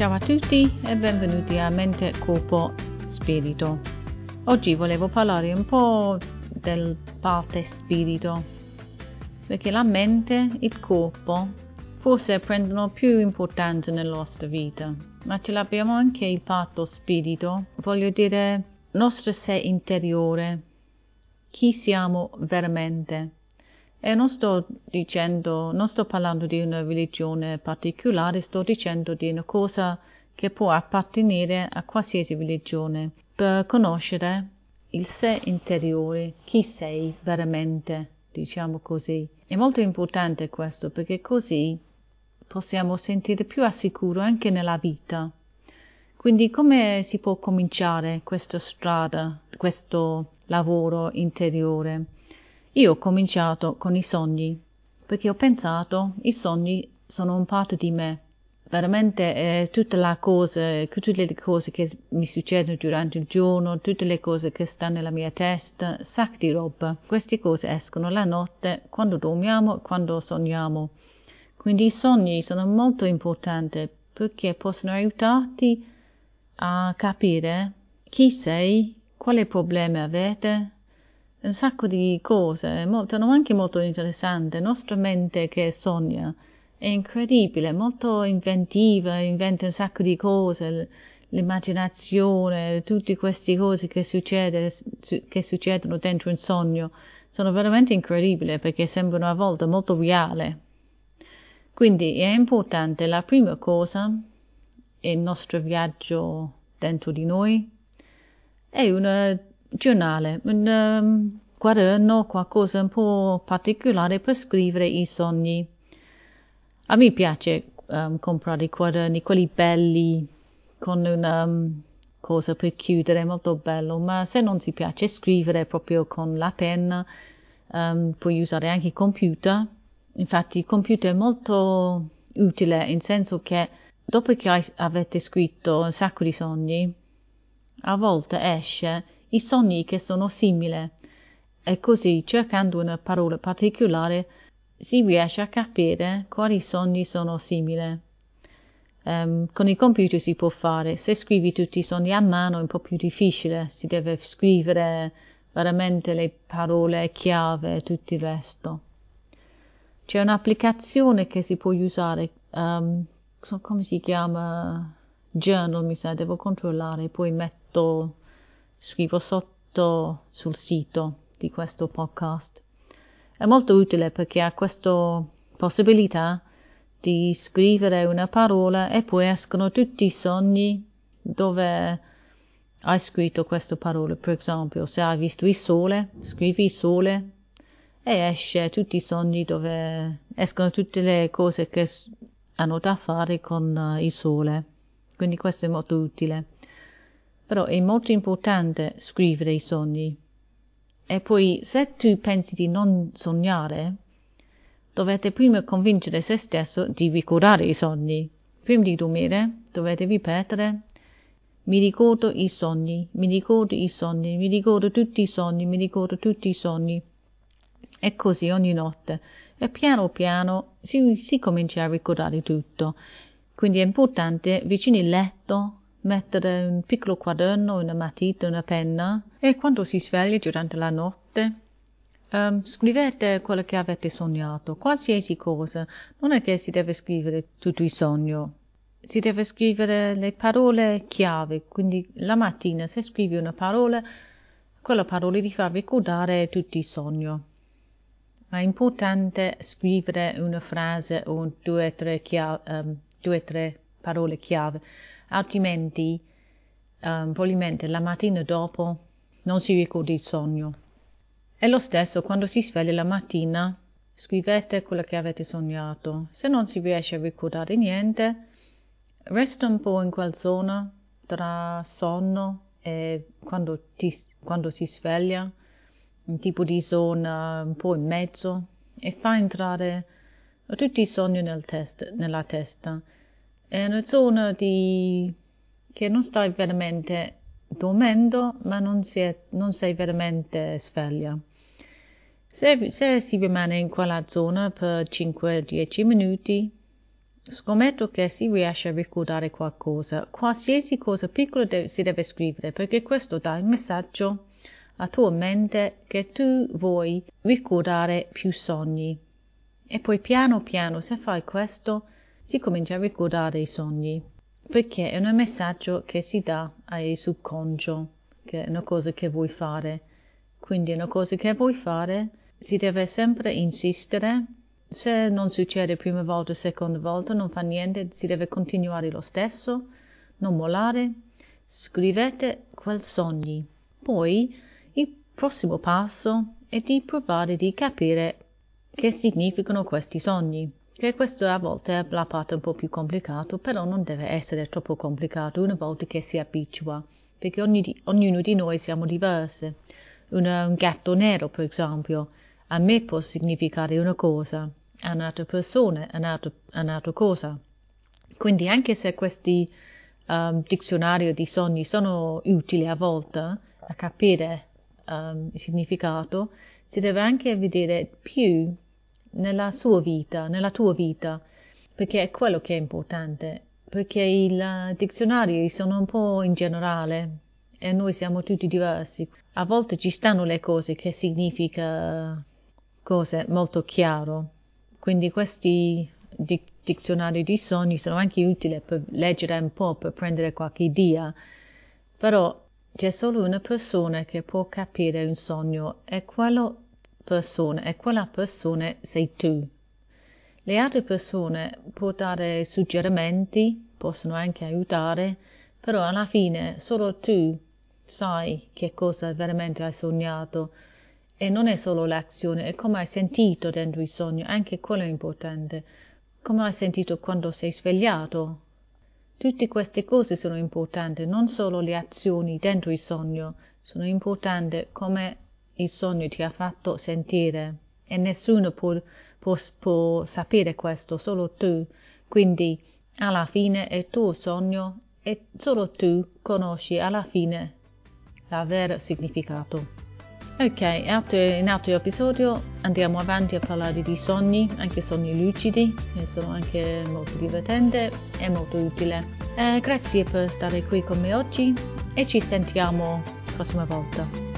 Ciao a tutti e benvenuti a Mente, Corpo, Spirito. Oggi volevo parlare un po' del parte spirito, perché la mente e il corpo forse prendono più importanza nella nostra vita, ma ce l'abbiamo anche il patto spirito, voglio dire nostro sé interiore, chi siamo veramente. E non sto dicendo, non sto parlando di una religione particolare, sto dicendo di una cosa che può appartenere a qualsiasi religione, per conoscere il sé interiore, chi sei veramente, diciamo così. È molto importante questo perché così possiamo sentire più al sicuro anche nella vita. Quindi come si può cominciare questa strada, questo lavoro interiore? Io ho cominciato con i sogni, perché ho pensato i sogni sono un parte di me. Veramente eh, tutte, le cose, tutte le cose che mi succedono durante il giorno, tutte le cose che stanno nella mia testa, sacchi di roba. Queste cose escono la notte, quando dormiamo, quando sogniamo. Quindi i sogni sono molto importanti perché possono aiutarti a capire chi sei, quali problemi avete, un sacco di cose, sono anche molto interessanti. La nostra mente che sogna è incredibile, molto inventiva, inventa un sacco di cose, l'immaginazione, tutte queste cose che, succede, che succedono dentro un sogno sono veramente incredibili perché sembrano a volte molto reali. Quindi è importante, la prima cosa, il nostro viaggio dentro di noi, è una giornale, un um, quaderno, qualcosa un po' particolare per scrivere i sogni. A me piace um, comprare i quaderni, quelli belli, con una um, cosa per chiudere, molto bello, ma se non ti piace scrivere proprio con la penna, puoi usare anche il computer. Infatti il computer è molto utile, in senso che dopo che avete scritto un sacco di sogni, a volte esce i sogni che sono simili e così cercando una parola particolare si riesce a capire quali sogni sono simili. Um, con il computer si può fare, se scrivi tutti i sogni a mano è un po' più difficile, si deve scrivere veramente le parole chiave e tutto il resto. C'è un'applicazione che si può usare, um, so, come si chiama? Journal mi sa, devo controllare, poi metto scrivo sotto sul sito di questo podcast. È molto utile perché ha questa possibilità di scrivere una parola e poi escono tutti i sogni dove hai scritto questa parola. Per esempio, se hai visto il sole, scrivi il sole e esce tutti i sogni dove escono tutte le cose che hanno da fare con il sole. Quindi questo è molto utile. Però è molto importante scrivere i sogni. E poi se tu pensi di non sognare, dovete prima convincere se stesso di ricordare i sogni. Prima di dormire dovete ripetere mi ricordo i sogni, mi ricordo i sogni, mi ricordo tutti i sogni, mi ricordo tutti i sogni. E così ogni notte. E piano piano si, si comincia a ricordare tutto. Quindi è importante vicino al letto mettere un piccolo quaderno, una matita, una penna e quando si sveglia durante la notte um, scrivete quello che avete sognato, qualsiasi cosa. Non è che si deve scrivere tutto il sogno, si deve scrivere le parole chiave, quindi la mattina se scrivi una parola, quella parola ti fa ricordare tutto il sogno. Ma è importante scrivere una frase o due o tre, um, tre parole chiave altrimenti um, probabilmente la mattina dopo non si ricorda il sogno. E lo stesso quando si sveglia la mattina, scrivete quello che avete sognato. Se non si riesce a ricordare niente, resta un po' in quella zona tra sonno e quando, ti, quando si sveglia, un tipo di zona un po' in mezzo, e fa entrare tutti i sogni nel test, nella testa è una zona di... che non stai veramente dormendo, ma non, è, non sei veramente sveglia. Se, se, si rimane in quella zona per 5-10 minuti, scommetto che si riesce a ricordare qualcosa. Qualsiasi cosa piccola de- si deve scrivere perché questo dà il messaggio a tua mente che tu vuoi ricordare più sogni. E poi piano piano, se fai questo, si comincia a ricordare i sogni, perché è un messaggio che si dà ai subconscio, che è una cosa che vuoi fare. Quindi è una cosa che vuoi fare, si deve sempre insistere. Se non succede prima volta, seconda volta, non fa niente, si deve continuare lo stesso, non mollare. Scrivete quel sogno. Poi il prossimo passo è di provare di capire che significano questi sogni. Che questo a volte è la parte un po' più complicata, però non deve essere troppo complicato una volta che si abitua, perché ogni, ognuno di noi siamo diversi. Una, un gatto nero, per esempio, a me può significare una cosa, a un'altra persona un'altra, un'altra cosa. Quindi anche se questi um, dizionari di sogni sono utili a volte a capire um, il significato, si deve anche vedere più nella sua vita, nella tua vita, perché è quello che è importante, perché i dizionari sono un po' in generale e noi siamo tutti diversi. A volte ci stanno le cose che significa cose molto chiaro, quindi questi dizionari di sogni sono anche utili per leggere un po', per prendere qualche idea, però c'è solo una persona che può capire un sogno e quello persona e quella persona sei tu. Le altre persone possono dare suggerimenti, possono anche aiutare, però alla fine solo tu sai che cosa veramente hai sognato e non è solo l'azione, è come hai sentito dentro il sogno, anche quello è importante, come hai sentito quando sei svegliato. Tutte queste cose sono importanti, non solo le azioni dentro il sogno, sono importanti come il sogno ti ha fatto sentire e nessuno può, può, può sapere questo, solo tu. Quindi alla fine è tuo sogno e solo tu conosci alla fine il vero significato. Ok, in altro episodio andiamo avanti a parlare di sogni, anche sogni lucidi, che sono anche molto divertenti e molto utili. Eh, grazie per stare qui con me oggi e ci sentiamo la prossima volta.